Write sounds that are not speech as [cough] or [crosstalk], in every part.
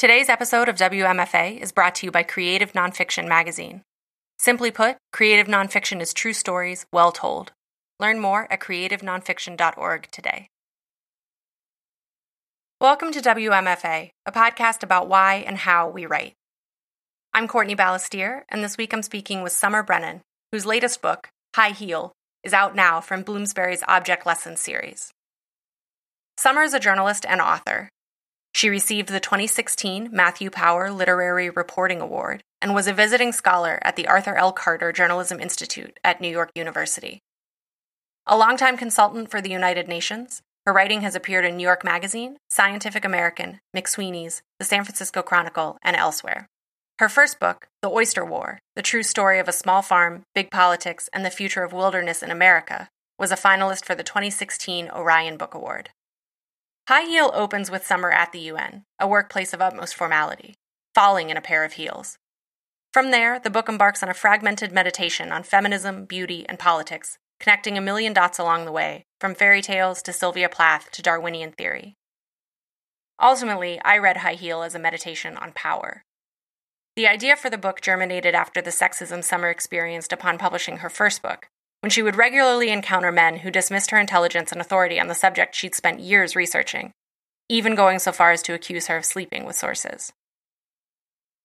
Today's episode of WMFA is brought to you by Creative Nonfiction Magazine. Simply put, creative nonfiction is true stories well told. Learn more at creativenonfiction.org today. Welcome to WMFA, a podcast about why and how we write. I'm Courtney Balestier, and this week I'm speaking with Summer Brennan, whose latest book, High Heel, is out now from Bloomsbury's Object Lessons series. Summer is a journalist and author. She received the 2016 Matthew Power Literary Reporting Award and was a visiting scholar at the Arthur L. Carter Journalism Institute at New York University. A longtime consultant for the United Nations, her writing has appeared in New York Magazine, Scientific American, McSweeney's, the San Francisco Chronicle, and elsewhere. Her first book, The Oyster War The True Story of a Small Farm, Big Politics, and the Future of Wilderness in America, was a finalist for the 2016 Orion Book Award. High Heel opens with Summer at the UN, a workplace of utmost formality, falling in a pair of heels. From there, the book embarks on a fragmented meditation on feminism, beauty, and politics, connecting a million dots along the way, from fairy tales to Sylvia Plath to Darwinian theory. Ultimately, I read High Heel as a meditation on power, the idea for the book germinated after the sexism Summer experienced upon publishing her first book, when she would regularly encounter men who dismissed her intelligence and authority on the subject she'd spent years researching, even going so far as to accuse her of sleeping with sources.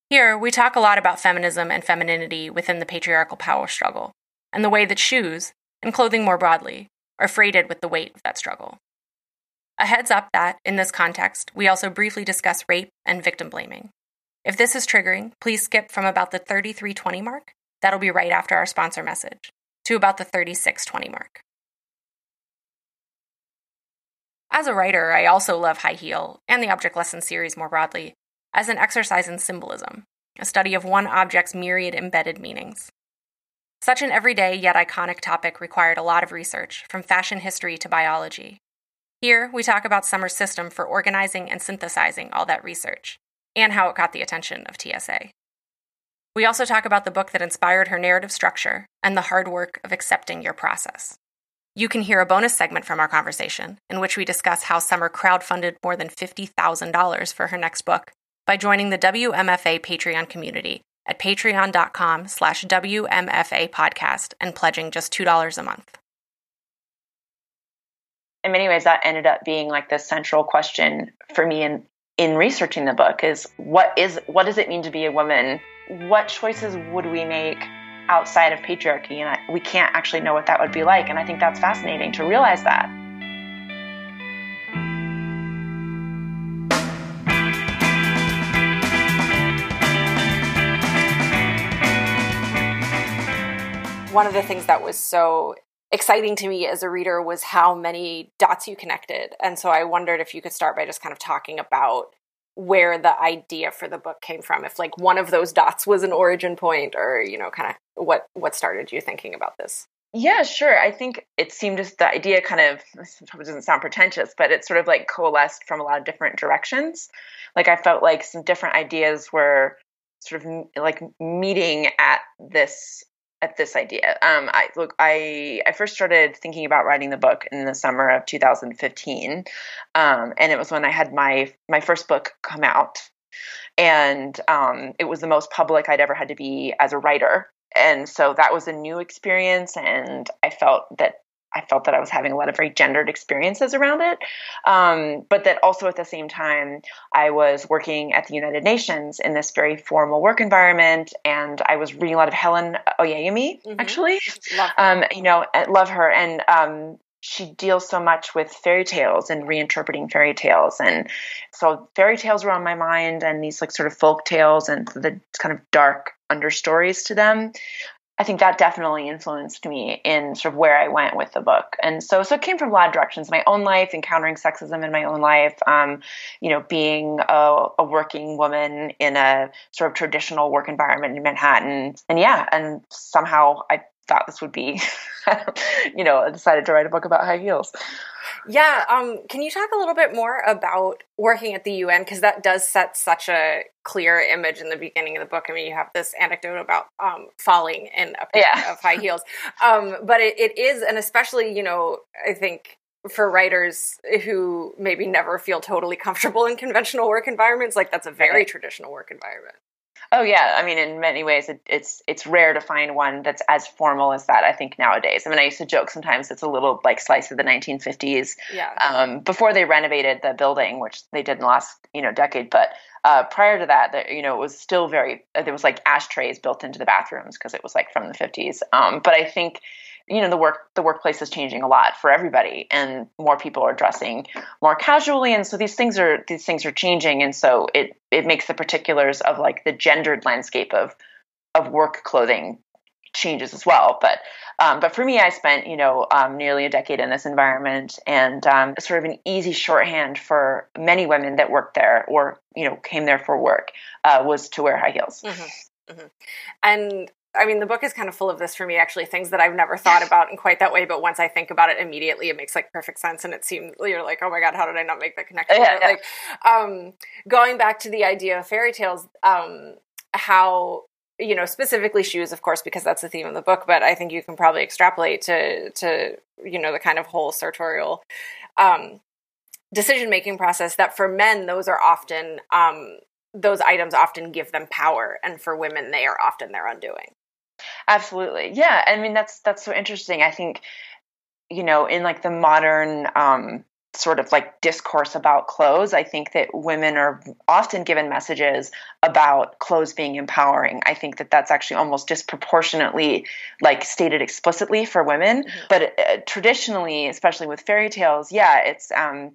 Here, we talk a lot about feminism and femininity within the patriarchal power struggle, and the way that shoes, and clothing more broadly, are freighted with the weight of that struggle. A heads up that, in this context, we also briefly discuss rape and victim blaming. If this is triggering, please skip from about the 3320 mark, that'll be right after our sponsor message, to about the 3620 mark. As a writer, I also love High Heel and the Object Lesson series more broadly as an exercise in symbolism, a study of one object's myriad embedded meanings. Such an everyday yet iconic topic required a lot of research, from fashion history to biology. Here, we talk about Summer's system for organizing and synthesizing all that research, and how it caught the attention of TSA. We also talk about the book that inspired her narrative structure and the hard work of accepting your process. You can hear a bonus segment from our conversation in which we discuss how Summer crowdfunded more than $50,000 for her next book by joining the WMFA Patreon community at patreon.com slash WMFA podcast and pledging just $2 a month. In many ways, that ended up being like the central question for me in in researching the book is what is what does it mean to be a woman? What choices would we make outside of patriarchy? And I, we can't actually know what that would be like. And I think that's fascinating to realize that. One of the things that was so exciting to me as a reader was how many dots you connected. And so I wondered if you could start by just kind of talking about where the idea for the book came from if like one of those dots was an origin point or you know kind of what what started you thinking about this? Yeah sure. I think it seemed just the idea kind of probably doesn't sound pretentious but it sort of like coalesced from a lot of different directions. Like i felt like some different ideas were sort of like meeting at this at this idea. Um, I look, I I first started thinking about writing the book in the summer of 2015, um, and it was when I had my my first book come out, and um, it was the most public I'd ever had to be as a writer, and so that was a new experience, and I felt that I felt that I was having a lot of very gendered experiences around it. Um, but that also at the same time, I was working at the United Nations in this very formal work environment, and I was reading a lot of Helen Oyeyemi, mm-hmm. actually. Love um, you know, love her. And um, she deals so much with fairy tales and reinterpreting fairy tales. And so fairy tales were on my mind, and these like sort of folk tales and the kind of dark understories to them. I think that definitely influenced me in sort of where I went with the book. And so, so it came from a lot of directions. My own life, encountering sexism in my own life, um, you know, being a, a, working woman in a sort of traditional work environment in Manhattan. And yeah, and somehow I thought this would be, [laughs] you know, I decided to write a book about high heels. Yeah. Um, can you talk a little bit more about working at the UN? Because that does set such a clear image in the beginning of the book. I mean, you have this anecdote about um, falling in a pair yeah. of high heels. Um, but it, it is, and especially, you know, I think for writers who maybe never feel totally comfortable in conventional work environments, like that's a very right. traditional work environment. Oh yeah, I mean, in many ways, it, it's it's rare to find one that's as formal as that. I think nowadays. I mean, I used to joke sometimes it's a little like slice of the 1950s. Yeah. Um, before they renovated the building, which they did in the last you know decade, but uh, prior to that, that you know, it was still very. Uh, there was like ashtrays built into the bathrooms because it was like from the 50s. Um, but I think you know the work the workplace is changing a lot for everybody and more people are dressing more casually and so these things are these things are changing and so it it makes the particulars of like the gendered landscape of of work clothing changes as well but um, but for me i spent you know um, nearly a decade in this environment and um, sort of an easy shorthand for many women that worked there or you know came there for work uh, was to wear high heels mm-hmm. Mm-hmm. And I mean, the book is kind of full of this for me, actually, things that I've never thought about in quite that way. But once I think about it immediately, it makes like perfect sense. And it seems you're like, oh my God, how did I not make that connection? Yeah, yeah. Like, um, going back to the idea of fairy tales, um, how, you know, specifically shoes, of course, because that's the theme of the book. But I think you can probably extrapolate to, to, you know, the kind of whole sartorial, um, decision making process that for men, those are often, um, those items often give them power. And for women, they are often their undoing. Absolutely. Yeah. I mean, that's, that's so interesting. I think, you know, in like the modern, um, sort of like discourse about clothes. I think that women are often given messages about clothes being empowering. I think that that's actually almost disproportionately like stated explicitly for women. Mm-hmm. But uh, traditionally, especially with fairy tales, yeah, it's um,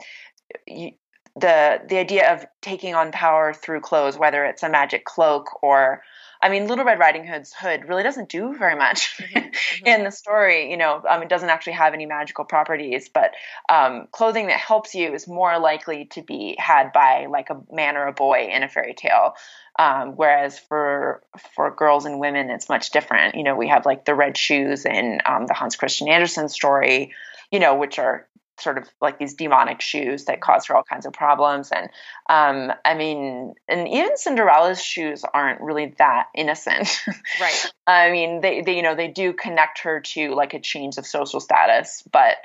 you, the the idea of taking on power through clothes, whether it's a magic cloak or I mean, Little Red Riding Hood's hood really doesn't do very much [laughs] mm-hmm. [laughs] in the story. You know, um, it doesn't actually have any magical properties, but um, clothing that helps you is more likely to be had by like a man or a boy in a fairy tale. Um, whereas for for girls and women, it's much different. You know, we have like the red shoes in um, the Hans Christian Andersen story. You know, which are sort of like these demonic shoes that cause her all kinds of problems. And um, I mean, and even Cinderella's shoes aren't really that innocent. [laughs] Right. I mean, they, they, you know, they do connect her to like a change of social status, but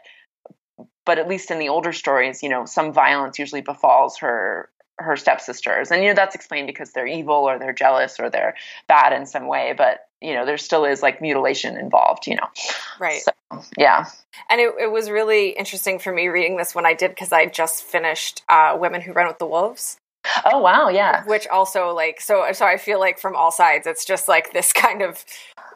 but at least in the older stories, you know, some violence usually befalls her her stepsisters and you know that's explained because they're evil or they're jealous or they're bad in some way but you know there still is like mutilation involved you know. Right. So, yeah. And it, it was really interesting for me reading this when i did because i just finished uh, women who run with the wolves. Oh wow yeah. Which also like so so i feel like from all sides it's just like this [laughs] kind of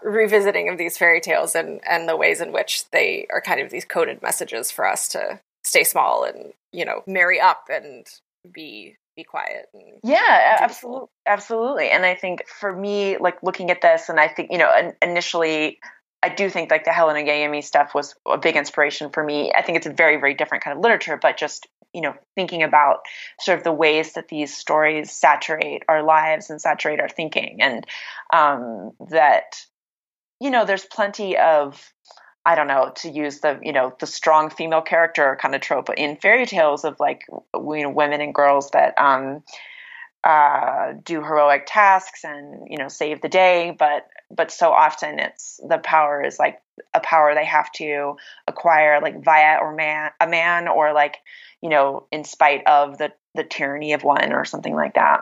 revisiting of these fairy tales and and the ways in which they are kind of these coded messages for us to stay small and you know marry up and be be quiet yeah absolutely absolutely and i think for me like looking at this and i think you know initially i do think like the Helen helena gayemi stuff was a big inspiration for me. I think it's a very very different kind of literature but just you know thinking about sort of the ways that these stories saturate our lives and saturate our thinking and um, that you know there's plenty of I don't know, to use the, you know, the strong female character kind of trope in fairy tales of like, you know, women and girls that um, uh, do heroic tasks and, you know, save the day. But, but so often it's the power is like a power they have to acquire like via or man, a man or like, you know, in spite of the, the tyranny of one or something like that.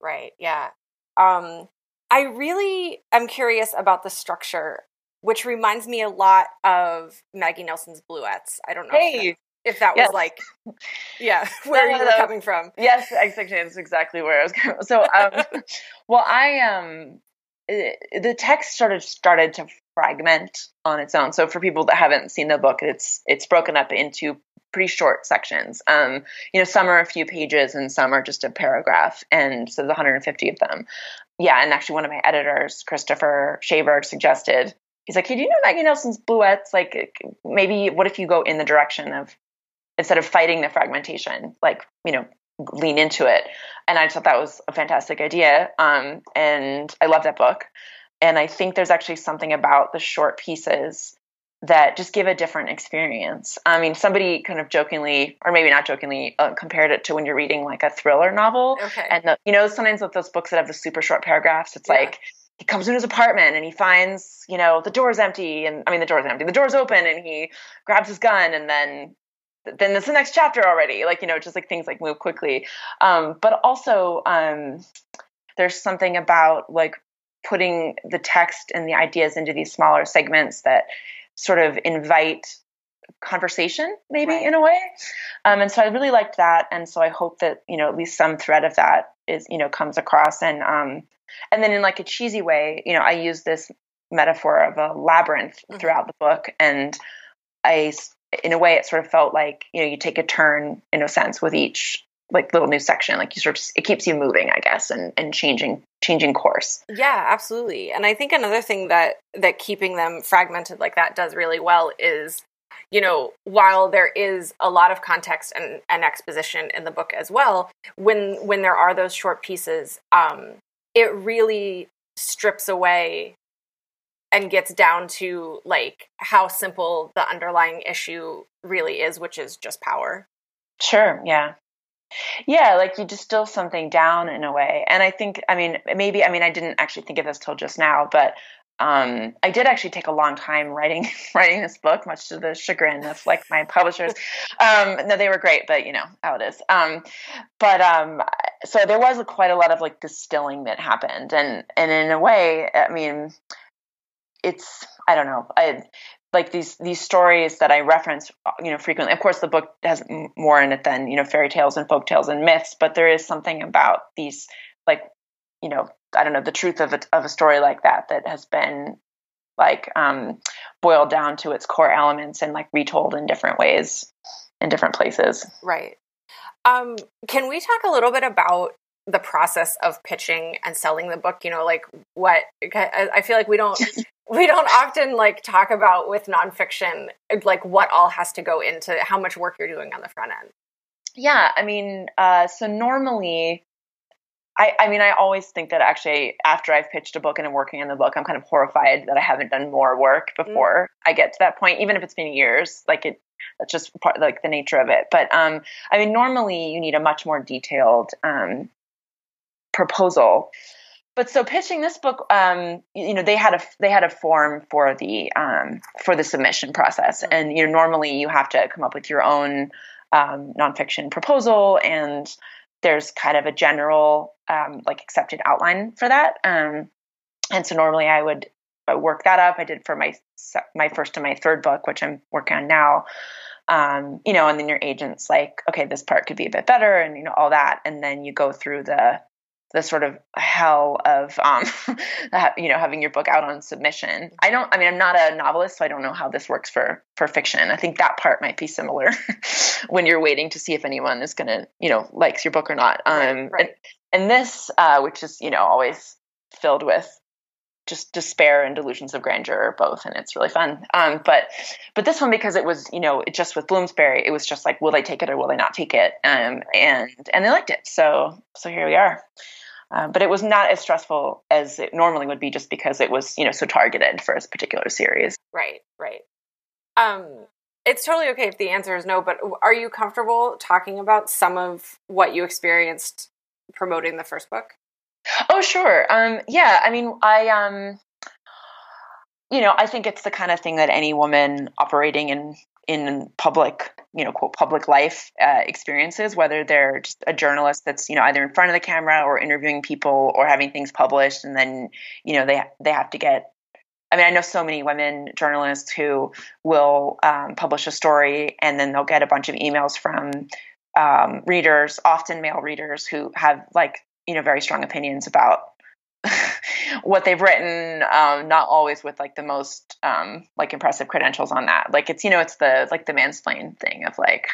Right. Yeah. Um, I really am curious about the structure which reminds me a lot of Maggie Nelson's Bluets. I don't know hey. if, that, if that yes. was like, [laughs] yeah, [laughs] where you were coming from. Yes, exactly. That's exactly where I was going. So, um, [laughs] well, I um, the text sort of started to fragment on its own. So, for people that haven't seen the book, it's it's broken up into pretty short sections. Um, you know, some are a few pages and some are just a paragraph, and so there's 150 of them. Yeah, and actually, one of my editors, Christopher Schaberg, suggested he's like, hey, do you know Maggie Nelson's Bluets? Like, maybe what if you go in the direction of instead of fighting the fragmentation, like, you know, lean into it. And I just thought that was a fantastic idea. Um, and I love that book. And I think there's actually something about the short pieces that just give a different experience. I mean, somebody kind of jokingly, or maybe not jokingly, uh, compared it to when you're reading like a thriller novel. Okay. And the, you know, sometimes with those books that have the super short paragraphs, it's yeah. like he comes to his apartment and he finds, you know, the door's empty and I mean the door's empty. The door's open and he grabs his gun and then then it's the next chapter already. Like, you know, just like things like move quickly. Um, but also, um, there's something about like putting the text and the ideas into these smaller segments that sort of invite conversation maybe right. in a way. Um, and so i really liked that. And so i hope that you know at least some thread of that is you know comes across. And um and then in like a cheesy way you know i use this metaphor of a labyrinth mm-hmm. throughout the book. And i in a way it sort of felt like you know you take a turn in a sense with each like little new section. Like you sort of it keeps you moving i guess and and changing changing course. Yeah absolutely. And i think another thing that that keeping them fragmented like that does really well is you know while there is a lot of context and, and exposition in the book as well when when there are those short pieces um it really strips away and gets down to like how simple the underlying issue really is which is just power sure yeah yeah, like you distill something down in a way. And I think, I mean, maybe, I mean, I didn't actually think of this till just now, but um, I did actually take a long time writing [laughs] writing this book, much to the chagrin of like my publishers. Um, no, they were great, but you know how it is. Um, but um, so there was quite a lot of like distilling that happened, and and in a way, I mean, it's I don't know. I like these these stories that I reference, you know, frequently. Of course, the book has more in it than you know fairy tales and folk tales and myths, but there is something about these, like, you know, I don't know, the truth of a, of a story like that that has been like um, boiled down to its core elements and like retold in different ways in different places. Right. Um, can we talk a little bit about the process of pitching and selling the book? You know, like what I feel like we don't [laughs] we don't often like talk about with nonfiction like what all has to go into how much work you're doing on the front end yeah i mean uh, so normally I, I mean i always think that actually after i've pitched a book and i'm working on the book i'm kind of horrified that i haven't done more work mm. before mm. i get to that point even if it's been years like it that's just part like the nature of it but um i mean normally you need a much more detailed um proposal but so pitching this book um, you know they had a they had a form for the um, for the submission process mm-hmm. and you know normally you have to come up with your own um, nonfiction proposal and there's kind of a general um, like accepted outline for that. Um, and so normally i would work that up. I did for my my first and my third book which i'm working on now. Um, you know and then your agent's like okay this part could be a bit better and you know all that. And then you go through the the sort of hell of um, [laughs] you know having your book out on submission. I don't. I mean, I'm not a novelist, so I don't know how this works for for fiction. I think that part might be similar [laughs] when you're waiting to see if anyone is going to you know likes your book or not. Um, right, right. And, and this, uh, which is you know always filled with just despair and delusions of grandeur both and it's really fun. Um, but but this one because it was you know it just with bloomsbury it was just like will they take it or will they not take it? Um, and and they liked it. So so here we are. Um, but it was not as stressful as it normally would be just because it was you know so targeted for a particular series. Right right. Um it's totally okay if the answer is no but are you comfortable talking about some of what you experienced promoting the first book oh sure. Um yeah i mean i um you know i think it's the kind of thing that any woman operating in in public you know quote public life uh, experiences whether they're just a journalist that's you know either in front of the camera or interviewing people or having things published and then you know they they have to get I mean, I know so many women journalists who will um, publish a story and then they'll get a bunch of emails from um, readers, often male readers, who have like you know very strong opinions about [laughs] what they've written um, not always with like the most um, like impressive credentials on that. Like it's you know it's the like the mansplain thing of like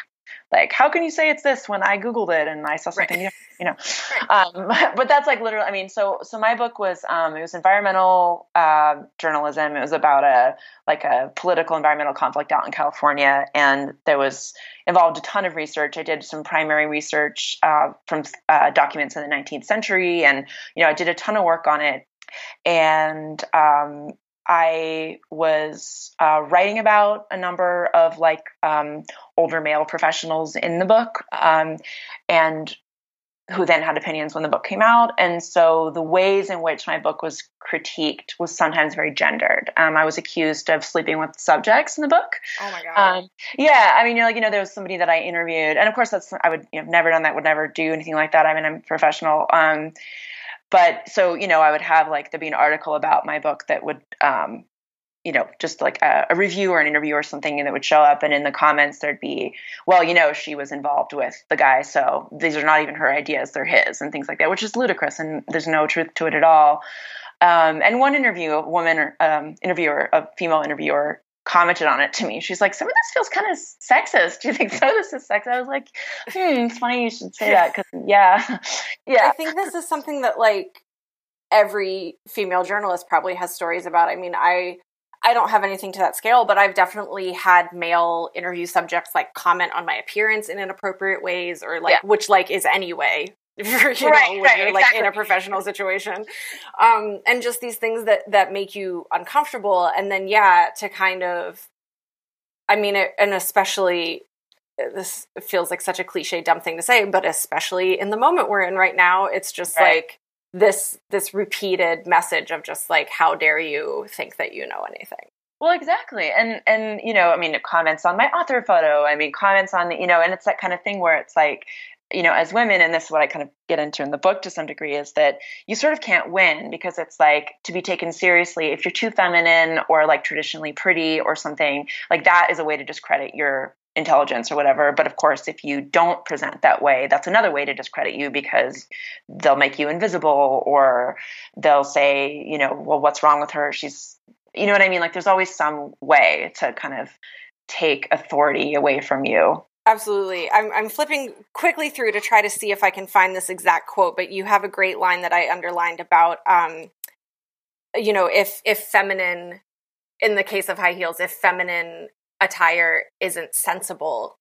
like how can you say it's this when i googled it and i saw something right. you know [laughs] right. um, [laughs] but that's like literally i mean so so my book was um, it was environmental uh, journalism it was about a like a political environmental conflict out in california and there was involved a ton of research i did some primary research uh, from uh, documents in the 19th century and you know i did a ton of work on it and um, I was uh, writing about a number of like um, older male professionals in the book, um, and who then had opinions when the book came out. And so the ways in which my book was critiqued was sometimes very gendered. Um, I was accused of sleeping with subjects in the book. Oh my god. Um, yeah, I mean, you're like, you know, there was somebody that I interviewed, and of course, that's I would you know never done that, would never do anything like that. I mean, I'm professional. Um, but so you know, I would have like there'd be an article about my book that would um, you know, just like a, a, review or an interview or something that would show up, and in the comments there'd be, well, you know, she was involved with the guy, so these are not even her ideas; they're his, and things like that, which is ludicrous, and there's no truth to it at all. Um, and one interview, a woman um, interviewer, a female interviewer, commented on it to me. She's like, "Some of this feels kind of sexist. Do you think so? This is sexist." I was like, "Hmm, it's funny you should say that because yeah, [laughs] yeah." I think this is something that like every female journalist probably has stories about. I mean, I I don't have anything to that scale, but I've definitely had male interview subjects like comment on my appearance in inappropriate ways or like yeah. which like is anyway [laughs] you right, know, when right, you're like exactly. in a professional situation. Um, and just these things that that make you uncomfortable and then yeah, to kind of I mean it, and especially this feels like such a cliche dumb thing to say, but especially in the moment we're in right now, it's just right. like this this repeated message of just like how dare you think that you know anything well exactly and and you know i mean comments on my author photo i mean comments on the you know and it's that kind of thing where it's like you know as women and this is what i kind of get into in the book to some degree is that you sort of can't win because it's like to be taken seriously if you're too feminine or like traditionally pretty or something like that is a way to discredit your intelligence or whatever. But of course, if you don't present that way, that's another way to discredit you because they'll make you invisible or they'll say, you know, well, what's wrong with her? She's, you know what I mean? Like there's always some way to kind of take authority away from you. Absolutely. I'm, I'm flipping quickly through to try to see if I can find this exact quote, but you have a great line that I underlined about, um, you know, if, if feminine, in the case of high heels, if feminine attire isn't sensible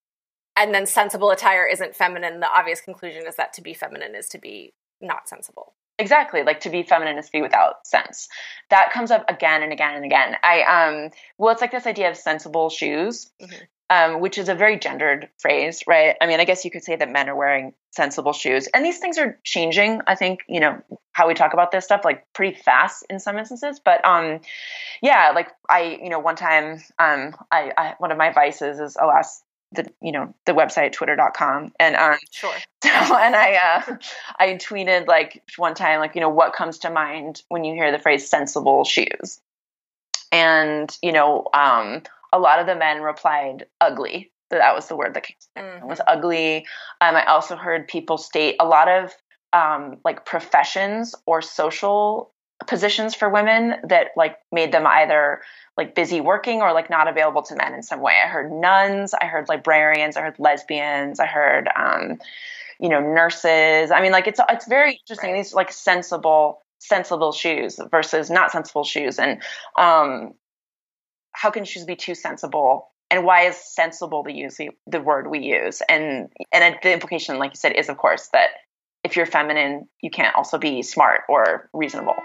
and then sensible attire isn't feminine the obvious conclusion is that to be feminine is to be not sensible. Exactly. Like to be feminine is to be without sense. That comes up again and again and again. I um well it's like this idea of sensible shoes. Mm-hmm. Um, which is a very gendered phrase right? I mean i guess you could say that men are wearing sensible shoes. And these things are changing i think you know how we talk about this stuff like pretty fast in some instances. But um yeah like i you know one time um i, I one of my vices is alas the you know the website twitter.com and um sure. [laughs] so, and i uh i tweeted like one time like you know what comes to mind when you hear the phrase sensible shoes? And you know um a lot of the men replied ugly that that was the word that came mm-hmm. was ugly um i also heard people state a lot of um like professions or social positions for women that like made them either like busy working or like not available to men in some way. I heard nuns, I heard librarians, I heard lesbians, I heard um, you know nurses. I mean, like it's it's very interesting. Right. These like sensible sensible shoes versus not sensible shoes, and um, how can shoes be too sensible? And why is sensible the use the, the word we use? And and the implication, like you said, is of course that if you're feminine, you can't also be smart or reasonable.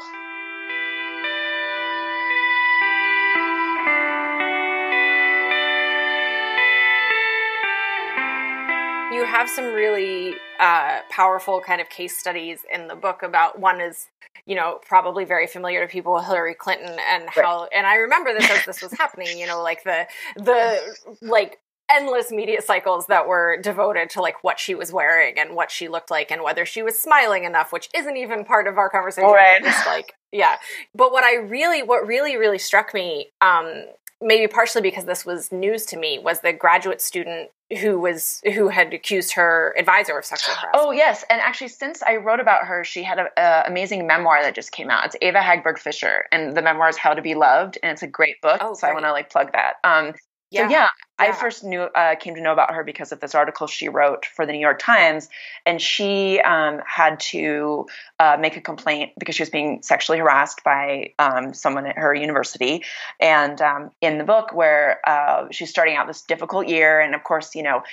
Have some really uh, powerful kind of case studies in the book about one is you know probably very familiar to people hillary clinton and how and i remember this as this was happening you know like the the like endless media cycles that were devoted to like what she was wearing and what she looked like and whether she was smiling enough which isn't even part of our conversation. Right. just like yeah. But what i really what really really struck me um maybe partially because this was news to me was the graduate student who was who had accused her advisor of sexual [gasps] harassment. Oh yes, and actually, since I wrote about her, she had an amazing memoir that just came out. It's Eva Hagberg Fisher, and the memoir is How to Be Loved, and it's a great book. Oh, so I want to like plug that. Um, yeah. So yeah, I first knew uh, came to know about her because of this article she wrote for the New York Times, and she um, had to uh, make a complaint because she was being sexually harassed by um, someone at her university. And um, in the book, where uh, she's starting out this difficult year, and of course, you know,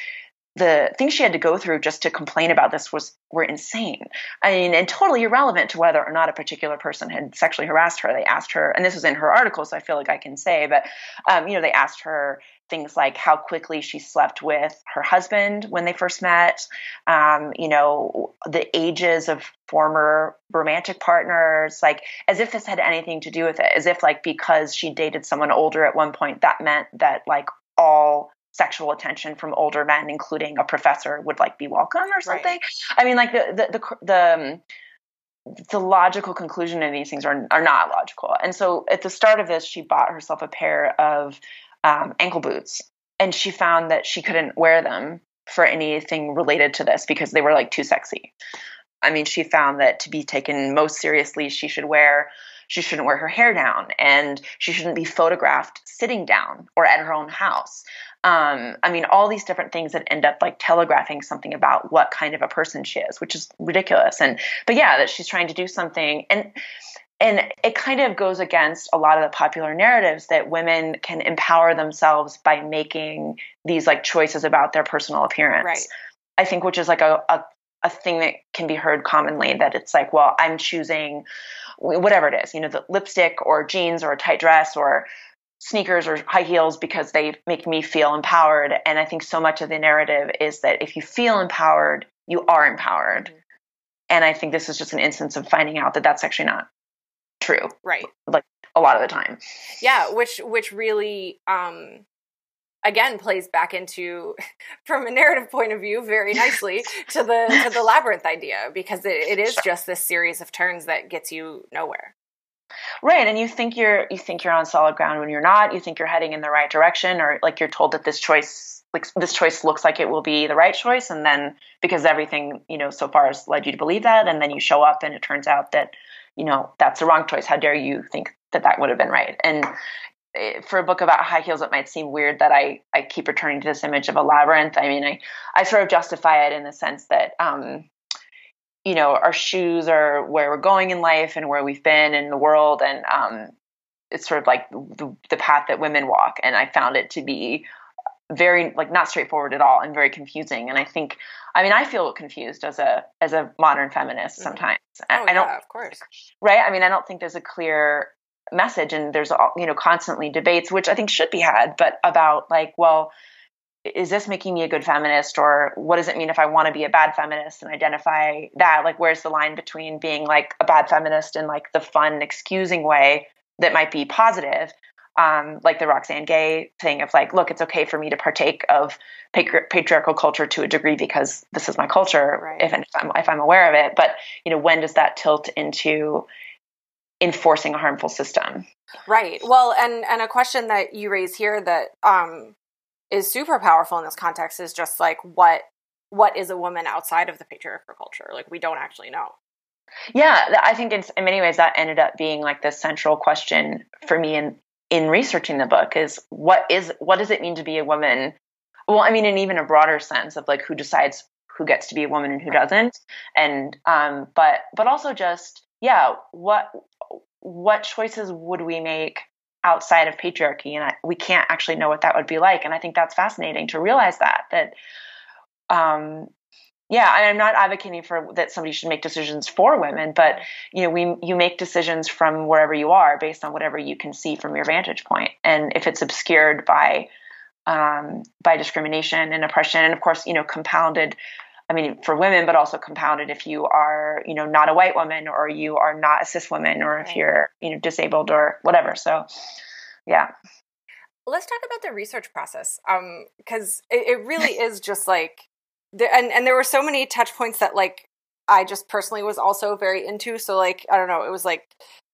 the things she had to go through just to complain about this was were insane. I mean, and totally irrelevant to whether or not a particular person had sexually harassed her. They asked her, and this was in her article, so I feel like I can say, but um, you know, they asked her things like how quickly she slept with her husband when they first met, um, you know, the ages of former romantic partners, like as if this had anything to do with it, as if like because she dated someone older at one point, that meant that like all sexual attention from older men, including a professor, would like be welcome or something. Right. I mean, like the the the, the um, the logical conclusion of these things are are not logical. And so at the start of this, she bought herself a pair of um, ankle boots, and she found that she couldn't wear them for anything related to this because they were like too sexy. I mean, she found that to be taken most seriously, she should wear she shouldn't wear her hair down and she shouldn't be photographed sitting down or at her own house um, I mean, all these different things that end up like telegraphing something about what kind of a person she is, which is ridiculous. And but yeah, that she's trying to do something, and and it kind of goes against a lot of the popular narratives that women can empower themselves by making these like choices about their personal appearance. Right. I think, which is like a, a a thing that can be heard commonly that it's like, well, I'm choosing whatever it is, you know, the lipstick or jeans or a tight dress or sneakers or high heels because they make me feel empowered. And I think so much of the narrative is that if you feel empowered, you are empowered. Mm-hmm. And I think this is just an instance of finding out that that's actually not true. Right. Like a lot of the time. Yeah, which which really um again plays back into [laughs] from a narrative point of view very nicely to the to the [laughs] labyrinth idea because it, it is sure. just this series of turns that gets you nowhere Right, and you think you're you think you're on solid ground when you're not. You think you're heading in the right direction, or like you're told that this choice like this choice looks like it will be the right choice, and then because everything you know so far has led you to believe that, and then you show up and it turns out that you know that's the wrong choice. How dare you think that that would have been right? And eh, for a book about high heels, it might seem weird that I I keep returning to this image of a labyrinth. I mean, I I sort of justify it in the sense that um, you know our shoes are where we're going in life and where we've been in the world and um, it's sort of like the, the, path that women walk and i found it to be very like not straightforward at all and very confusing. And i think i mean i feel confused as a as a modern feminist mm-hmm. sometimes. Oh, i don't yeah, of course. Right? I mean i don't think there's a clear message and there's all you know constantly debates which i think should be had but about like well is this making me a good feminist or what does it mean if I want to be a bad feminist and identify that? Like, where's the line between being like a bad feminist in like the fun, excusing way that might be positive, um, like the Roxane Gay thing of like, look, it's okay for me to partake of patriarchal culture to a degree because this is my culture, right. if, if, I'm, if I'm aware of it. But you know, when does that tilt into enforcing a harmful system? Right. Well, and and a question that you raise here that um, is super powerful in this context is just like what what is a woman outside of the patriarchal culture like we don't actually know yeah i think in, in many ways that ended up being like the central question for me in in researching the book is what is what does it mean to be a woman? Well i mean in even a broader sense of like who decides who gets to be a woman and who doesn't. And um but but also just yeah what what choices would we make outside of patriarchy? And I, we can't actually know what that would be like. And i think that's fascinating to realize that that um yeah i'm not advocating for that somebody should make decisions for women but you know we you make decisions from wherever you are based on whatever you can see from your vantage point and if it's obscured by um, by discrimination and oppression and of course you know compounded I mean, for women, but also compounded if you are, you know, not a white woman or you are not a cis woman or if you're, you know, disabled or whatever. So, yeah. Let's talk about the research process, because um, it, it really is just like, the, and and there were so many touch points that like I just personally was also very into. So like, I don't know, it was like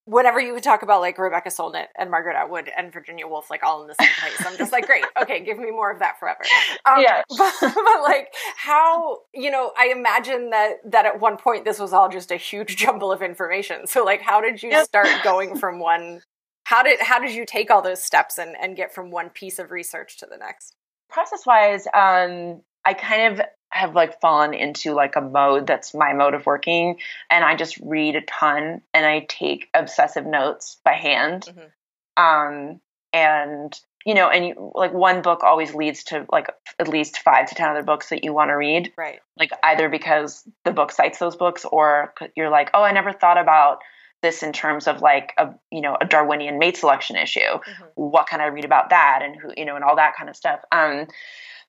whenever you would talk about like Rebecca Solnit and Margaret Atwood and Virginia Woolf, like all in the same place, I'm just like, great, [laughs] okay, give me more of that forever. Um, yeah. [laughs] But, but, like, how you know, I imagine that that at one point this was all just a huge jumble of information. So like, how did you start going from one? How did how did you take all those steps and and get from one piece of research to the next? Process wise, um, I kind of have like fallen into like a mode that's my mode of working and I just read a ton and I take obsessive notes by hand. Mm-hmm. Um and you know, and you, like one book always leads to like at least five to ten other books that you want to read. Right. Like either because the book cites those books, or you're like, oh, I never thought about this in terms of like a you know a Darwinian mate selection issue. Mm-hmm. What can I read about that, and who you know, and all that kind of stuff. Um,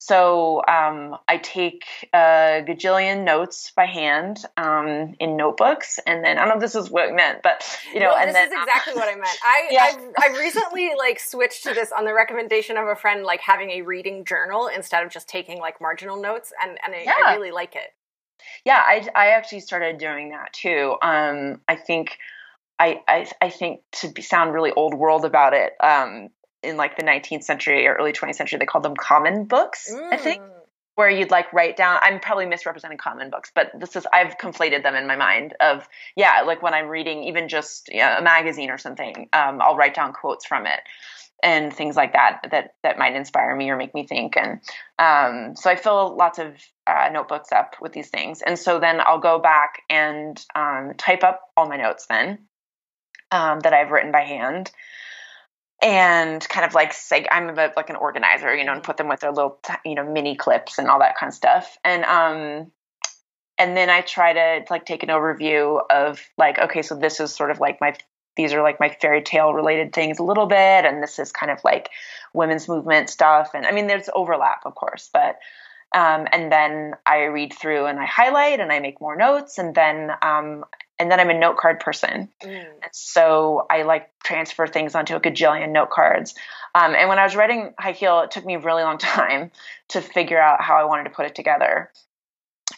so um, I take a gajillion notes by hand um, in notebooks, and then I don't know if this is what meant, but you know, no, and this then is exactly what I meant. I [laughs] yeah. I recently like switched to this on the recommendation of a friend, like having a reading journal instead of just taking like marginal notes, and and I, yeah. I really like it. Yeah, I I actually started doing that too. Um, I think. I, I, I think to be, sound really old world about it, um, in like the 19th century or early 20th century they called them common books mm. i think mm. where you'd like write down i'm probably misrepresenting common books but this is i've conflated them in my mind of yeah like when i'm reading even just you know, a magazine or something um, i'll write down quotes from it and things like that that that might inspire me or make me think and um, so i fill lots of uh, notebooks up with these things and so then i'll go back and um, type up all my notes then um, that i've written by hand and kind of like say I'm a, like an organizer, you know, and put them with their little you know mini clips and all that kind of stuff. And um and then I try to like take an overview of like okay, so this is sort of like my these are like my fairy tale related things a little bit and this is kind of like women's movement stuff. And I mean there's overlap of course, but um, and then I read through and I highlight and I make more notes. And then um, and then I'm a note card person. Mm. So I like transfer things onto a gajillion note cards. Um, and when I was writing High Heel, it took me a really long [laughs] time to figure out how I wanted to put it together.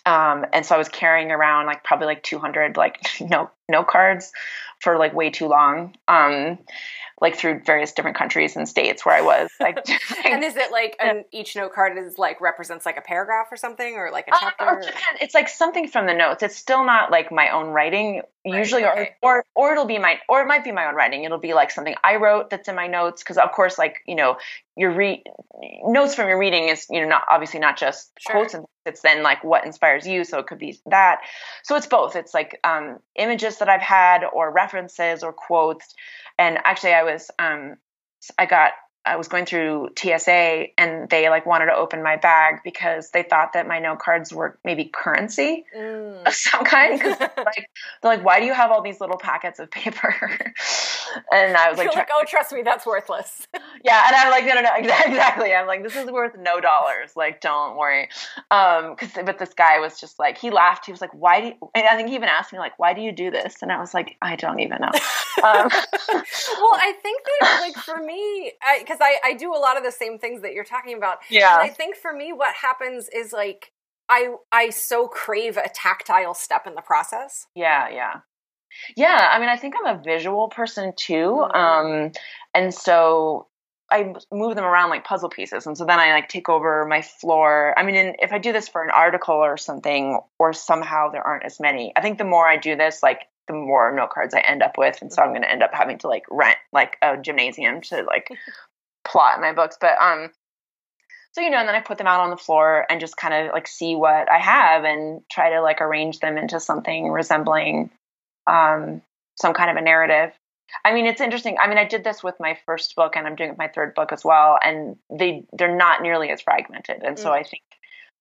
Um, and so I was carrying around like probably like 200 like [laughs] note note cards for like way too long. Um, like through various different countries and states where I was. Like, [laughs] [laughs] and is it like an, each note card is like represents like a paragraph or something, or like a uh, chapter? Uh, it's like something from the notes. It's still not like my own writing right, usually, okay. or, or or it'll be my or it might be my own writing. It'll be like something I wrote that's in my notes because of course, like you know, your re- notes from your reading is you know not obviously not just sure. quotes and it's then like what inspires you so it could be that so it's both it's like um, images that i've had or references or quotes and actually, I was um, I got I was going through TSA and they like wanted to open my bag because they thought that my note cards were maybe currency mm. of some kind. Cause [laughs] like they're like, why do you have all these little packets of paper? [laughs] and I was like, like, oh, trust me, that's worthless. [laughs] yeah, and I'm like, no, no, no, exactly. I'm like, this is worth no dollars. Like, don't worry. Um, cause but this guy was just like, he laughed. He was like, why do you? And I think he even asked me like, why do you do this? And I was like, I don't even know. Um, well, I think that like for me, because because I, I do a lot of the same things that you're talking about. Yeah. And I think for me, what happens is like I I so crave a tactile step in the process. Yeah, yeah. Yeah, I mean, I think I'm a visual person too. Mm-hmm. Um, and so I move them around like puzzle pieces. And so then I like take over my floor. I mean, in, if I do this for an article or something, or somehow there aren't as many, I think the more I do this, like the more note cards I end up with. And so I'm going to end up having to like rent like a gymnasium to like plot in my books, but um so you know, and then I put them out on the floor and just kind of like see what I have and try to like arrange them into something resembling um some kind of a narrative. I mean, it's interesting. I mean, I did this with my first book and I'm doing it with my third book as well, and they they're not nearly as fragmented. And mm. so I think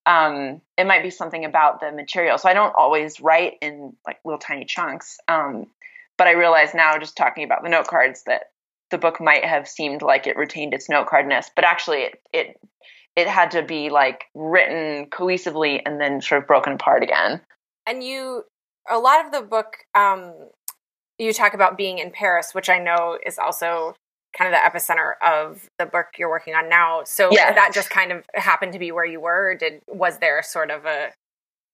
um, it might be something about the material. So I don't always write in like little tiny chunks. Um, but I realize now, just talking about the note cards, that the book might have seemed like it retained its note cardness, but actually it it it had to be like written cohesively and then sort of broken apart again. And you, a lot of the book, um, you talk about being in Paris, which I know is also kind of the epicenter of the book you're working on now. So yeah. that just kind of happened to be where you were. Did was there sort of a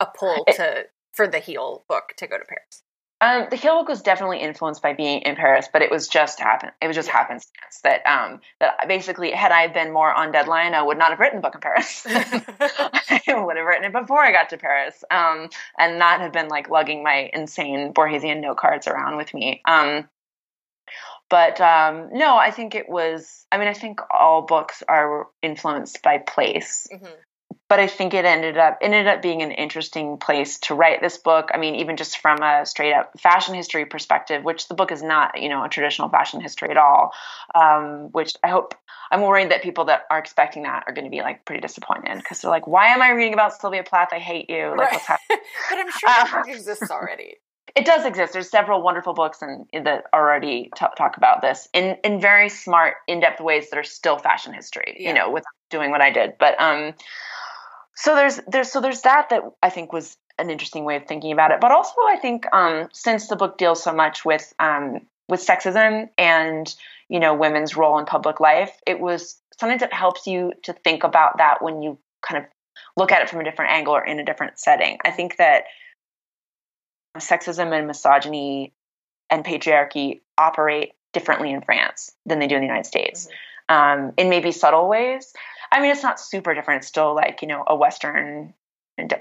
a pull to for the heel book to go to Paris? Um, the Heel book was definitely influenced by being in Paris, but it was just happen. It was just happenstance that um, that basically, had I been more on deadline, I would not have written the book in Paris. [laughs] I would have written it before I got to Paris, um, and not have been like lugging my insane Borgesian note cards around with me. Um, but um, no, I think it was. I mean, I think all books are influenced by place. Mm-hmm but I think it ended up ended up being an interesting place to write this book. I mean, even just from a straight up fashion history perspective, which the book is not, you know, a traditional fashion history at all. Um, which I hope I'm worried that people that are expecting that are going to be like pretty disappointed because they're like, "Why am I reading about Sylvia Plath? I hate you." Like, right. what's happening? [laughs] but I'm sure that book exists already. [laughs] It does exist. There's several wonderful books and that already t- talk about this in in very smart, in depth ways that are still fashion history. Yeah. You know, with doing what I did, but um so there's there's so there's that that I think was an interesting way of thinking about it. But also I think um, since the book deals so much with um, with sexism and you know women's role in public life, it was sometimes it helps you to think about that when you kind of look at it from a different angle or in a different setting. I think that sexism and misogyny and patriarchy operate differently in France than they do in the United States, mm-hmm. um, in maybe subtle ways. I mean, it's not super different. It's still like you know a Western,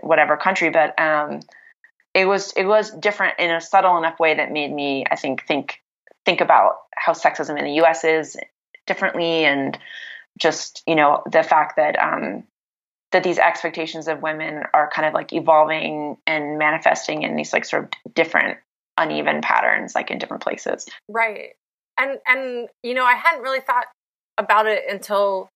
whatever country, but um, it was it was different in a subtle enough way that made me, I think, think think about how sexism in the U.S. is differently, and just you know the fact that um, that these expectations of women are kind of like evolving and manifesting in these like sort of different uneven patterns, like in different places. Right. And and you know, I hadn't really thought about it until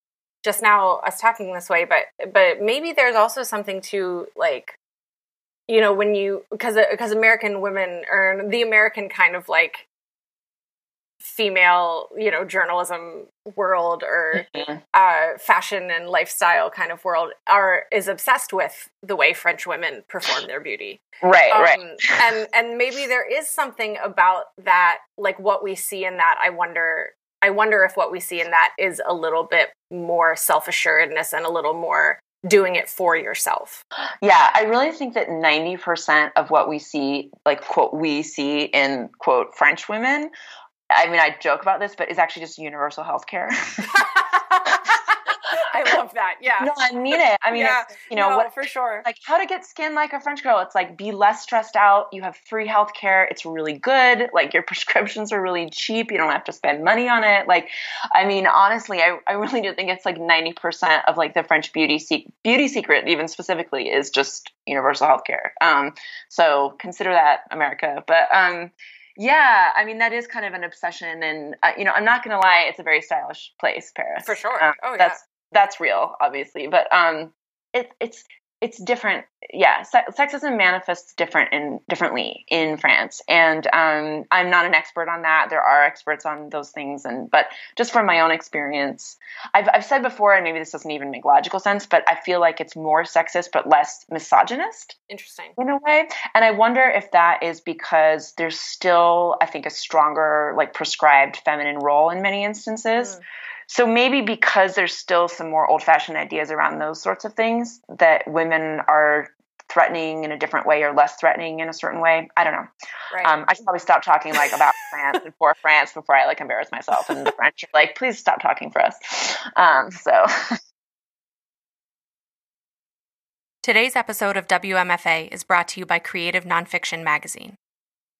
just now us talking this way but but maybe there's also something to like you know when you because because american women earn the american kind of like female you know journalism world or mm-hmm. uh, fashion and lifestyle kind of world are is obsessed with the way french women perform their beauty right um, right and and maybe there is something about that like what we see in that i wonder I wonder if what we see in that is a little bit more self assuredness and a little more doing it for yourself. [gasps] Yeah, I really think that 90% of what we see, like, quote, we see in, quote, French women, I mean, I joke about this, but it's actually just universal health care. [laughs] [laughs] [laughs] I love that. Yeah. No, I mean it. I mean, yeah. you know, no, what for sure. Like how to get skin like a French girl. It's like be less stressed out. You have free health care. It's really good. Like your [laughs] prescriptions are really cheap. You don't have to spend money on it. Like, I mean, honestly, I, I really do think it's like 90% of like the French beauty se- beauty secret, even specifically, is just universal health care. Um, so consider that America. But um, yeah, I mean that is kind of an obsession, and uh, you know, I'm not gonna lie, it's a very stylish place, Paris. For sure. Um, oh yeah that's real, obviously, but um, it, it's it's different. Yeah, se- sexism manifests different in differently in France, and um, I'm not an expert on that. There are experts on those things, and but just from my own experience, I've I've said before, and maybe this doesn't even make logical sense, but I feel like it's more sexist but less misogynist. Interesting, in a way, and I wonder if that is because there's still, I think, a stronger like prescribed feminine role in many instances. Mm so maybe because there's still some more old fashioned ideas around those sorts of things that women are threatening in a different way or less threatening in a certain way. I don't know. Right. Um, I should probably stop talking like about [laughs] France and for France before I like embarrass myself and the French are like, please stop talking for us. Um, so. Today's episode of WMFA is brought to you by Creative Nonfiction Magazine.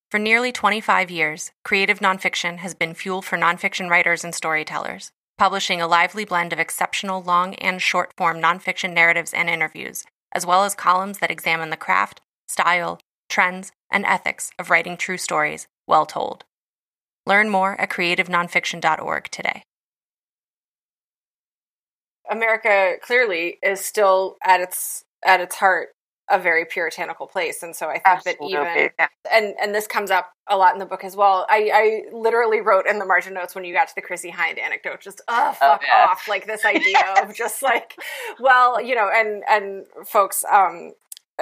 For nearly 25 years, creative nonfiction has been fuel for nonfiction writers and storytellers publishing a lively blend of exceptional long and short form nonfiction narratives and interviews, as well as columns that examine the craft, style, trends, and ethics of writing true stories well told. Learn more at creativenonfiction.org today. America clearly is still at its at its heart a very puritanical place and so i think Absolutely. that even yeah. and and this comes up a lot in the book as well i i literally wrote in the margin notes when you got to the chrissie hynde anecdote just oh fuck oh, yeah. off like this idea of [laughs] just like well you know and and folks um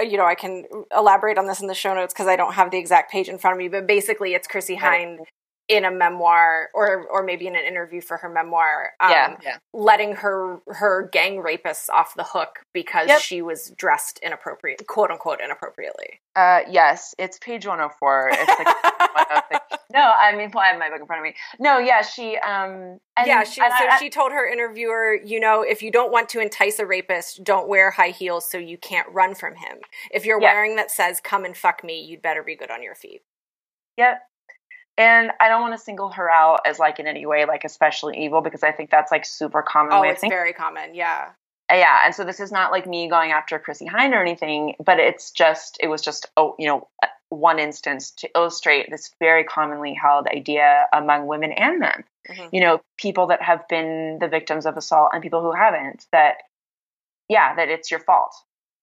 you know, I can elaborate on this in the show notes because I don't have the exact page in front of me, but basically it's Chrissie Hynde in a memoir or or maybe in an interview for her memoir um, yeah, yeah. letting her her gang rapists off the hook because yep. she was dressed inappropriate quote unquote inappropriately uh yes it's page 104 it's like [laughs] no i mean well, i have my book in front of me no yeah she um yeah she so I, she told her interviewer you know if you don't want to entice a rapist don't wear high heels so you can't run from him if you're yeah. wearing that says come and fuck me you'd better be good on your feet yep and I don't want to single her out as like in any way like especially evil because I think that's like super common. Oh, it's very common, yeah. yeah, and so this is not like me going after Chrissie Hynde or anything, but it's just it was just oh you know one instance to illustrate this very commonly held idea among women and men. Mm-hmm. You know, people that have been the victims of assault and people who haven't. That yeah, that it's your fault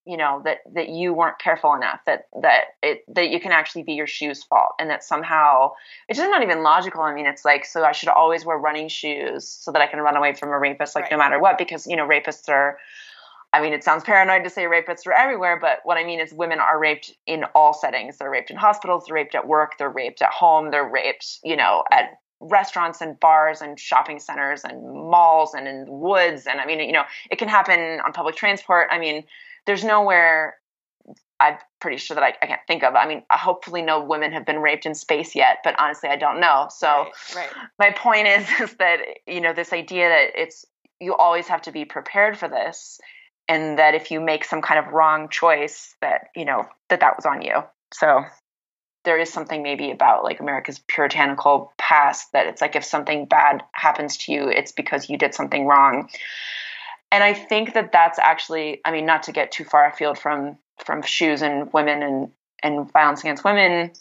you know that that you weren't careful enough that that it that you can actually be your shoes fault and that somehow it's just not even logical i mean it's like so i should always wear running shoes so that i can run away from a rapist like right. no matter what because you know rapists are I mean, it sounds paranoid to say rapists are everywhere, but what I mean is women are raped in all settings. They're raped in hospitals, they're raped at work, they're raped at home, they're raped, you know, at restaurants and bars and shopping centers and malls and in woods. And I mean, you know, it can happen on public transport. I mean, there's nowhere I'm pretty sure that I, I, can't think of. I mean, hopefully no women have been raped in space yet, but honestly, I don't know. So right, right. my point is, [laughs] is that, you know, this idea that it's, you always have to be prepared for this. And that if you make some kind of wrong choice that, you know, that that was on you. So there is something maybe about like America's puritanical past that it's like if something bad happens to you, it's because you did something wrong and I think that that's actually, I mean, not to get too far afield from from shoes and women and and violence against women,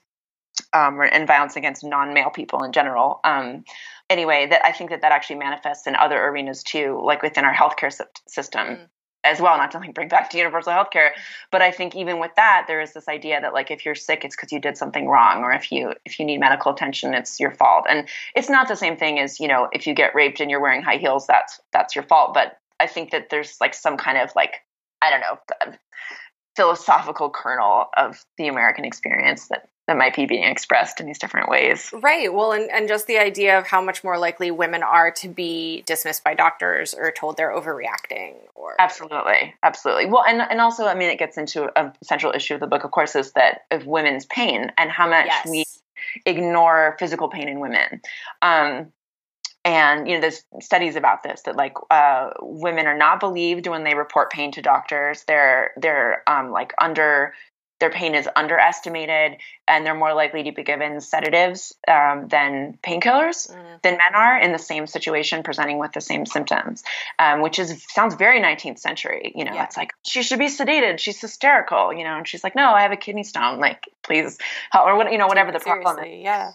um, and violence against non-male people in general. Um, anyway, that I think that that actually manifests in other arenas too, like within our healthcare system. Mm. As well, not to like bring back to universal healthcare, but I think even with that, there is this idea that like if you're sick, it's because you did something wrong, or if you if you need medical attention, it's your fault. And it's not the same thing as you know if you get raped and you're wearing high heels, that's that's your fault. But I think that there's like some kind of like I don't know philosophical kernel of the American experience that that might be being expressed in these different ways. Right. Well, and, and just the idea of how much more likely women are to be dismissed by doctors or told they're overreacting or Absolutely. Absolutely. Well, and, and also, I mean, it gets into a central issue of the book, of course, is that of women's pain and how much yes. we ignore physical pain in women. Um, and you know there's studies about this that like uh, women are not believed when they report pain to doctors. They're they're um, like under their pain is underestimated and they're more likely to be given sedatives um, than painkillers mm. than men are in the same situation presenting with the same symptoms um, which is sounds very 19th century. You know yeah. it's like she should be sedated. She's hysterical you know and she's like no i have a kidney stone. Like please help or you know whatever the Seriously, problem is. Yeah.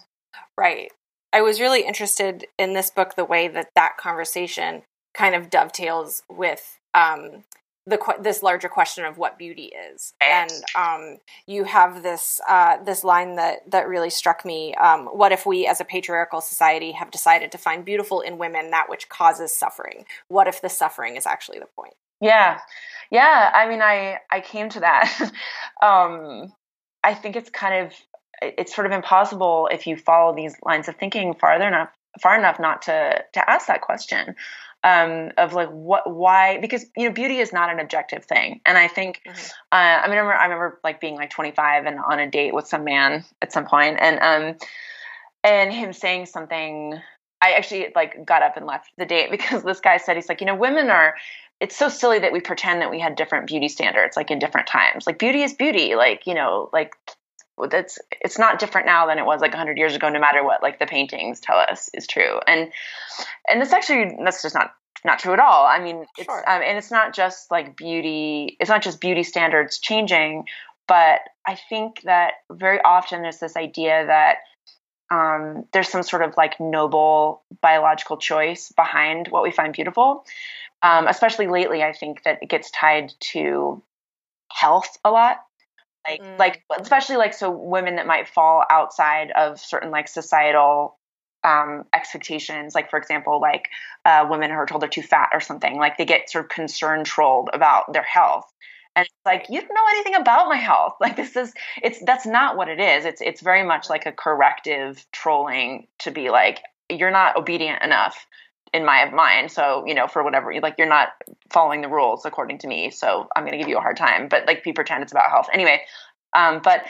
Right I was really interested in this book the way that that conversation kind of dovetails with um, the this larger question of what beauty is. And um, you have this uh, this line that that really struck me. Um, what if we, as a patriarchal society, have decided to find beautiful in women that which causes suffering? What if the suffering is actually the point? Yeah, yeah. I mean, I I came to that. [laughs] um, I think it's kind of it's sort of impossible if you follow these lines of thinking farther enough far enough not to to ask that question um, of like what why because you know beauty is not an objective thing and i think mm-hmm. uh, i remember i remember like being like 25 and on a date with some man at some point and um and him saying something i actually like got up and left the date [laughs] because this guy said he's like you know women are it's so silly that we pretend that we had different beauty standards like in different times like beauty is beauty like you know like that's it's not different now than it was like 100 years ago no matter what like the paintings tell us is true. And and this actually that's just not not true at all. I mean it's sure. um, and it's not just like beauty it's not just beauty standards changing but i think that very often there's this idea that um, there's some sort of like noble biological choice behind what we find beautiful. Um, especially lately i think that it gets tied to health a lot like mm. like especially like so women that might fall outside of certain like societal um, expectations like for example like uh, women who are told they're too fat or something like they get sort of concern trolled about their health. And it's like you don't know anything about my health. [laughs] Like this is it's that's not what it is. It's it's very much like a corrective trolling to be like you're not obedient enough in my mind. So, you know, for whatever, like you're not following the rules according to me. So I'm going to give you a hard time, but like people pretend it's about health anyway. Um, but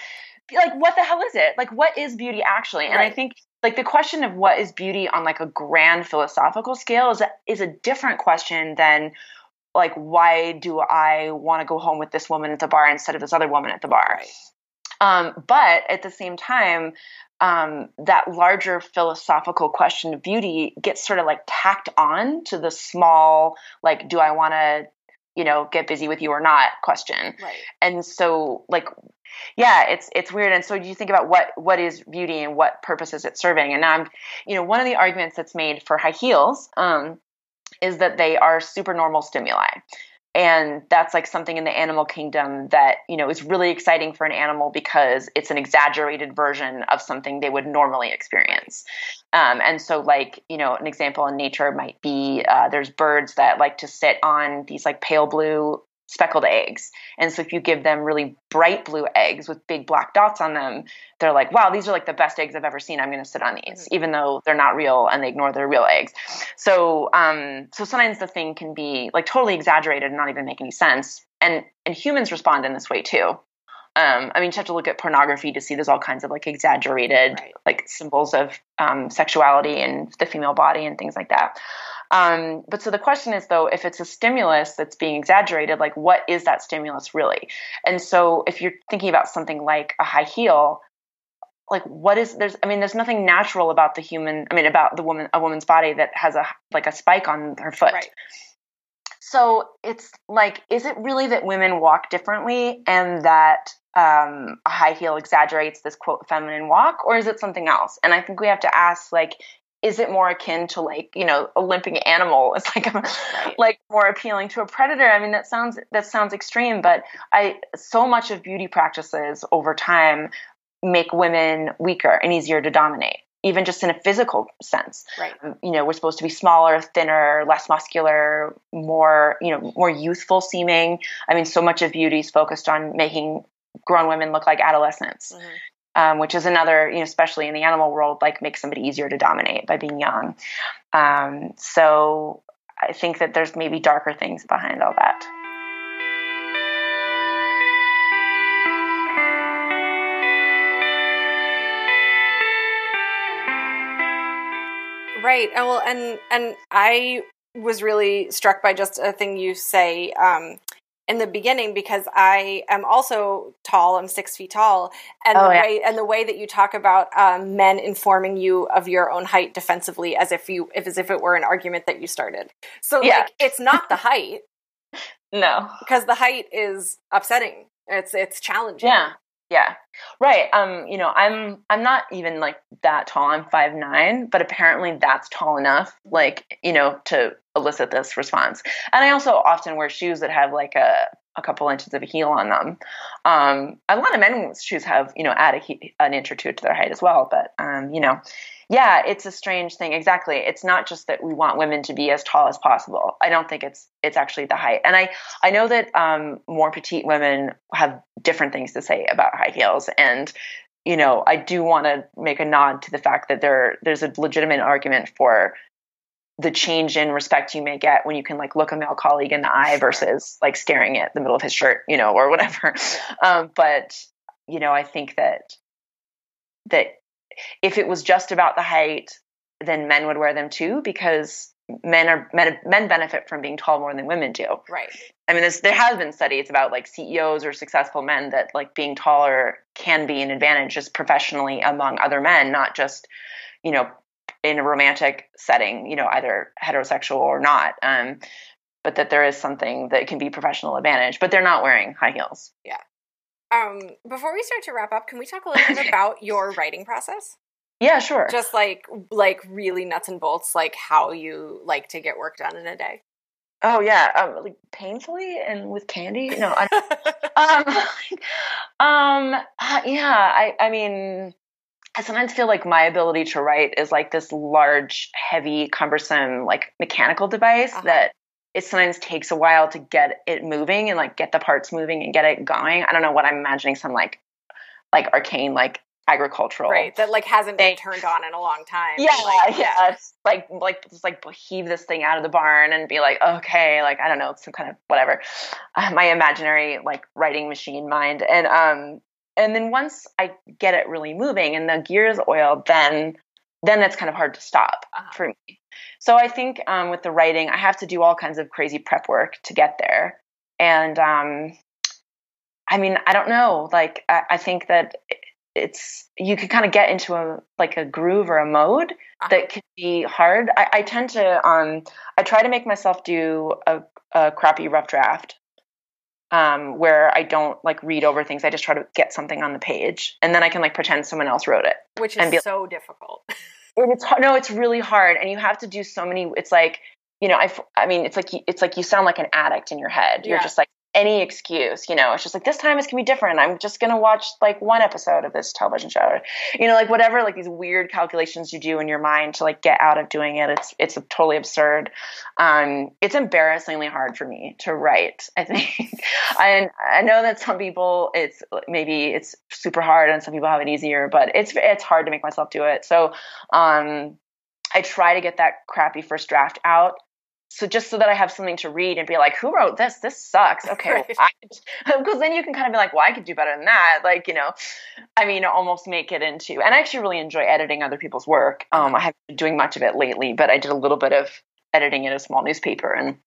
like, what the hell is it? Like, what is beauty actually? And right. I think like the question of what is beauty on like a grand philosophical scale is a, is a different question than like, why do I want to go home with this woman at the bar instead of this other woman at the bar? Right. Um, but at the same time, um, that larger philosophical question of beauty gets sort of like tacked on to the small, like, do I want to you know get busy with you or not question. Right. And so like yeah it's it's weird. And so you think about what what is beauty and what purpose is it serving? And i'm you know one of the arguments that's made for high heels um, is that they are super normal stimuli and that's like something in the animal kingdom that you know is really exciting for an animal because it's an exaggerated version of something they would normally experience. Um, and so like you know an example in nature might be uh, there's birds that like to sit on these like pale blue speckled eggs. And so if you give them really bright blue eggs with big black dots on them, they're like, wow, these are like the best eggs I've ever seen. I'm going to sit on these, mm-hmm. even though they're not real and they ignore their real eggs. So, um, so sometimes the thing can be like totally exaggerated and not even make any sense. And, and humans respond in this way too. Um, I mean, you have to look at pornography to see there's all kinds of like exaggerated right. like symbols of um, sexuality and the female body and things like that. Um, but so the question is, though, if it's a stimulus that's being exaggerated, like what is that stimulus really? And so if you're thinking about something like a high heel, like what is there's I mean there's nothing natural about the human I mean about the woman a woman's body that has a like a spike on her foot. Right. So it's like is it really that women walk differently and that um, a high heel exaggerates this quote feminine walk or is it something else? And I think we have to ask like is it more akin to like you know a limping animal? [laughs] It's like right. like more appealing to a predator. I mean that sounds that sounds extreme but i so much of beauty practices over time make women weaker and easier to dominate even just in a physical sense. Right. You know we're supposed to be smaller thinner less muscular more you know more youthful seeming. I mean so much of beauty is focused on making grown women look like adolescents. Mm-hmm um, which is another, you know, especially in the animal world, like makes somebody easier to dominate by being young. Um, so I think that there's maybe darker things behind all that. Right. And well, and and I was really struck by just a thing you say um, in the beginning because I am also tall. I'm six feet tall, and oh, the yeah. way and the way that you talk about um, men informing you of your own height defensively, as if you if as if it were an argument that you started. So yeah. like it's not the [laughs] height. no, because the height is upsetting. It's it's challenging. Yeah. Yeah. Right. Um, you know, I'm I'm not even like that tall. I'm five nine, but apparently that's tall enough, like, you know, to elicit this response. And I also often wear shoes that have like a a couple inches of a heel on them. Um, a lot of men's shoes have, you know, add he- an inch or two to their height as well. But, um, you know, yeah, it's a strange thing. Exactly. It's not just that we want women to be as tall as possible. I don't think it's it's actually the height. And I I know that um, more petite women have different things to say about high heels. And you know, I do want to make a nod to the fact that there there's a legitimate argument for the change in respect you may get when you can like look a male colleague in the eye versus like staring at the middle of his shirt, you know, or whatever. Um, but you know, I think that that if it was just about the height, then men would wear them too because men are men, men benefit from being tall more than women do. Right. I mean, there has been studies about like CEOs or successful men that like being taller can be an advantage just professionally among other men, not just you know in a romantic setting, you know, either heterosexual or not. Um, but that there is something that can be professional advantage, but they're not wearing high heels. Yeah. Um, before we start to wrap up, can we talk a little bit [laughs] about your writing process? Yeah, sure. Just like like really nuts and bolts, like how you like to get work done in a day. Oh yeah, um, like painfully and with candy. No, I, [laughs] um, [laughs] um, uh, yeah. I, I mean, I sometimes feel like my ability to write is like this large, heavy, cumbersome, like mechanical device uh-huh. that it sometimes takes a while to get it moving and like get the parts moving and get it going. I don't know what I'm imagining some like like arcane like agricultural right that like hasn't thing. been turned on in a long time yeah like, yeah it's like like just like heave this thing out of the barn and be like okay like i don't know some kind of whatever uh, my imaginary like writing machine mind and um and then once I get it really moving and the gears oiled, then then it's kind of hard to stop uh-huh. for me. So I think um, with the writing, I have to do all kinds of crazy prep work to get there. And um, I mean, I don't know. Like, I, I think that it's you can kind of get into a like a groove or a mode uh-huh. that can be hard. I, I, tend to um I try to make myself do a, a crappy rough draft. Um, where I don't like read over things. I just try to get something on the page, and then I can like pretend someone else wrote it, which is be, so difficult. [laughs] and it's no, it's really hard, and you have to do so many. It's like you know, I, I mean, it's like it's like you sound like an addict in your head. You're just like any excuse, you know, it's just like this time it's gonna be different. I'm just gonna watch like one episode of this television show, or, you know, like whatever, like these weird calculations you do in your mind to like get out of doing it. It's it's totally absurd. Um, it's embarrassingly hard for me to write. I think, [laughs] and I know that some people it's maybe it's super hard, and some people have it easier, but it's it's hard to make myself do it. So, um, I try to get that crappy first draft out so just so that I have something to read and be like, who wrote this? This sucks. [laughs] Okay, because right. [laughs] then you can kind of be like, well, I could do better than that. Like, you know, I mean, almost make it into. And I actually really enjoy editing other people's work. Um, I haven't been doing much of it lately, but I did a little bit of editing in a small newspaper, and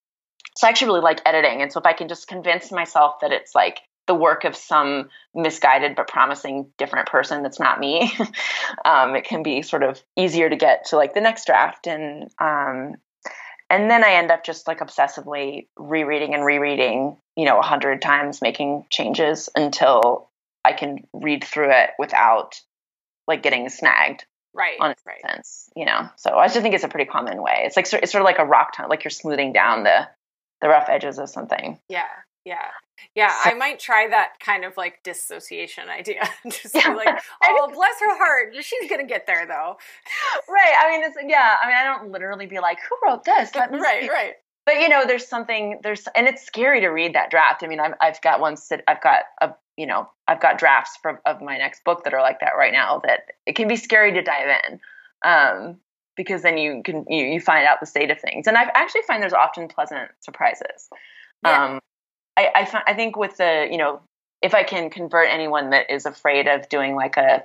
so I actually really like editing. And so if I can just convince myself that it's like the work of some misguided but promising different person that's not me [laughs] um, it can be sort of easier to get to like the next draft and um, and then I end up just like obsessively rereading and rereading, you know, a hundred times, making changes until I can read through it without like getting snagged. Right. On its right. sense, you know. So I just think it's a pretty common way. It's like it's sort of like a rock ton, like you're smoothing down the the rough edges of something. Yeah. Yeah. Yeah, so, I might try that kind of like dissociation idea. [laughs] Just yeah. like, [laughs] oh, bless her heart. She's going to get there though. [laughs] Right. I mean, it's, yeah. I mean, I don't literally be like, who wrote this? right, see. right. But you know, there's something, there's, and it's scary to read that draft. I mean, I've, I've got one, sit, I've got a, you know, I've got drafts for, of my next book that are like that right now that it can be scary to dive in. Um, because then you can, you, you find out the state of things. And I actually find there's often pleasant surprises. Yeah. Um, I, I, I think with the, you know, if I can convert anyone that is afraid of doing like a,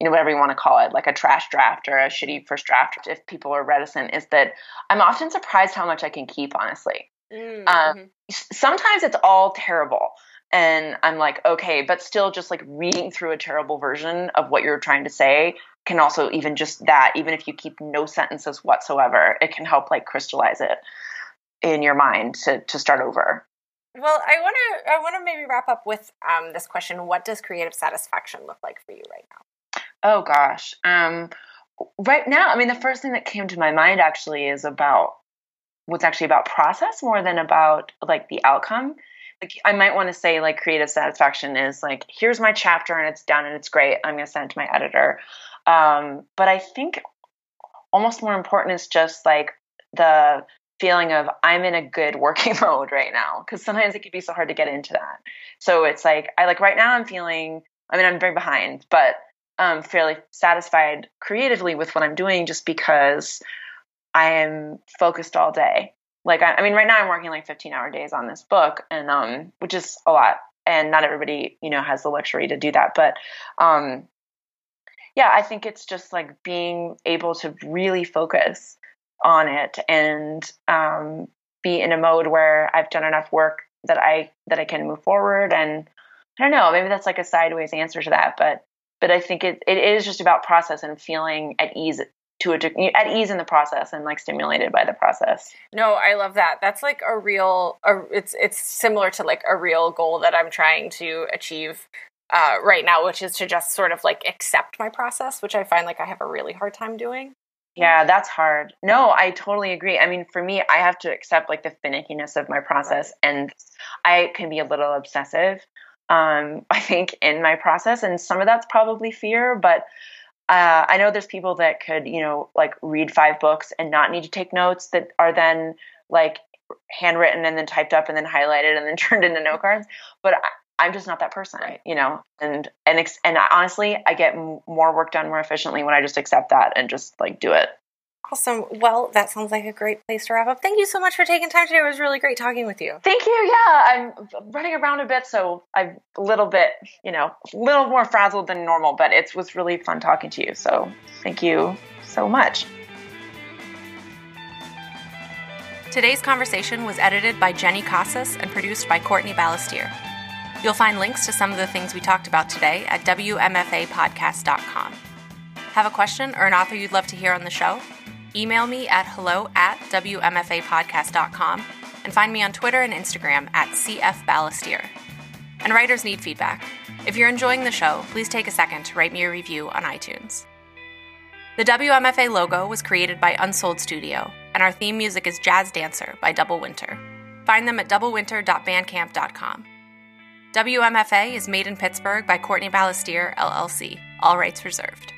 you know, whatever you want to call it, like a trash draft or a shitty first draft, if people are reticent, is that I'm often surprised how much I can keep, honestly. Mm-hmm. Um, sometimes it's all terrible. And I'm like, okay, but still just like reading through a terrible version of what you're trying to say can also, even just that, even if you keep no sentences whatsoever, it can help like crystallize it in your mind to, to start over. Well, I want to I want to maybe wrap up with um, this question: What does creative satisfaction look like for you right now? Oh gosh, um, right now, I mean, the first thing that came to my mind actually is about what's actually about process more than about like the outcome. Like I might want to say like creative satisfaction is like here's my chapter and it's done and it's great. I'm going to send it to my editor. Um, but I think almost more important is just like the feeling of I'm in a good working [laughs] mode right now because sometimes it can be so hard to get into that. So it's like I like right now I'm feeling I mean I'm very behind, but I'm fairly satisfied creatively with what I'm doing just because I am focused all day. Like I, I mean right now I'm working like 15 hour days on this book and um which is a lot and not everybody, you know, has the luxury to do that, but um yeah, I think it's just like being able to really focus on it and um, be in a mode where I've done enough work that I that I can move forward. And I don't know, maybe that's like a sideways answer to that, but but I think it, it is just about process and feeling at ease to a at ease in the process and like stimulated by the process. No, I love that. That's like a real a, it's it's similar to like a real goal that I'm trying to achieve uh, right now, which is to just sort of like accept my process, which I find like I have a really hard time doing. Yeah, that's hard. No, I totally agree. I mean, for me, I have to accept like the finickiness of my process, and I can be a little obsessive. Um, [laughs] I think in my process, and some of that's probably fear, but uh, I know there's people that could, you know, like read five books and not need to take notes that are then like handwritten and then typed up and then highlighted and then [laughs] turned into note cards. But I'm just not that person, right. you know. And and ex- and honestly, I get m- more work done more efficiently when I just accept that and just like do it. Awesome. Well, that sounds like a great place to wrap up. Thank you so much for taking time today. It was really great talking with you. Thank you. Yeah, I'm running around a bit, so I'm a little bit, you know, a little more frazzled than normal, but it was really fun talking to you. So thank you so much. Today's conversation was edited by Jenny Casas and produced by Courtney Balestier. You'll find links to some of the things we talked about today at WMFApodcast.com. Have a question or an author you'd love to hear on the show? Email me at hello at WMFApodcast.com and find me on Twitter and Instagram at CFBalestier. And writers need feedback. If you're enjoying the show, please take a second to write me a review on iTunes. The WMFA logo was created by Unsold Studio, and our theme music is Jazz Dancer by Double Winter. Find them at doublewinter.bandcamp.com. WMFA is made in Pittsburgh by Courtney Balestier, LLC. All rights reserved.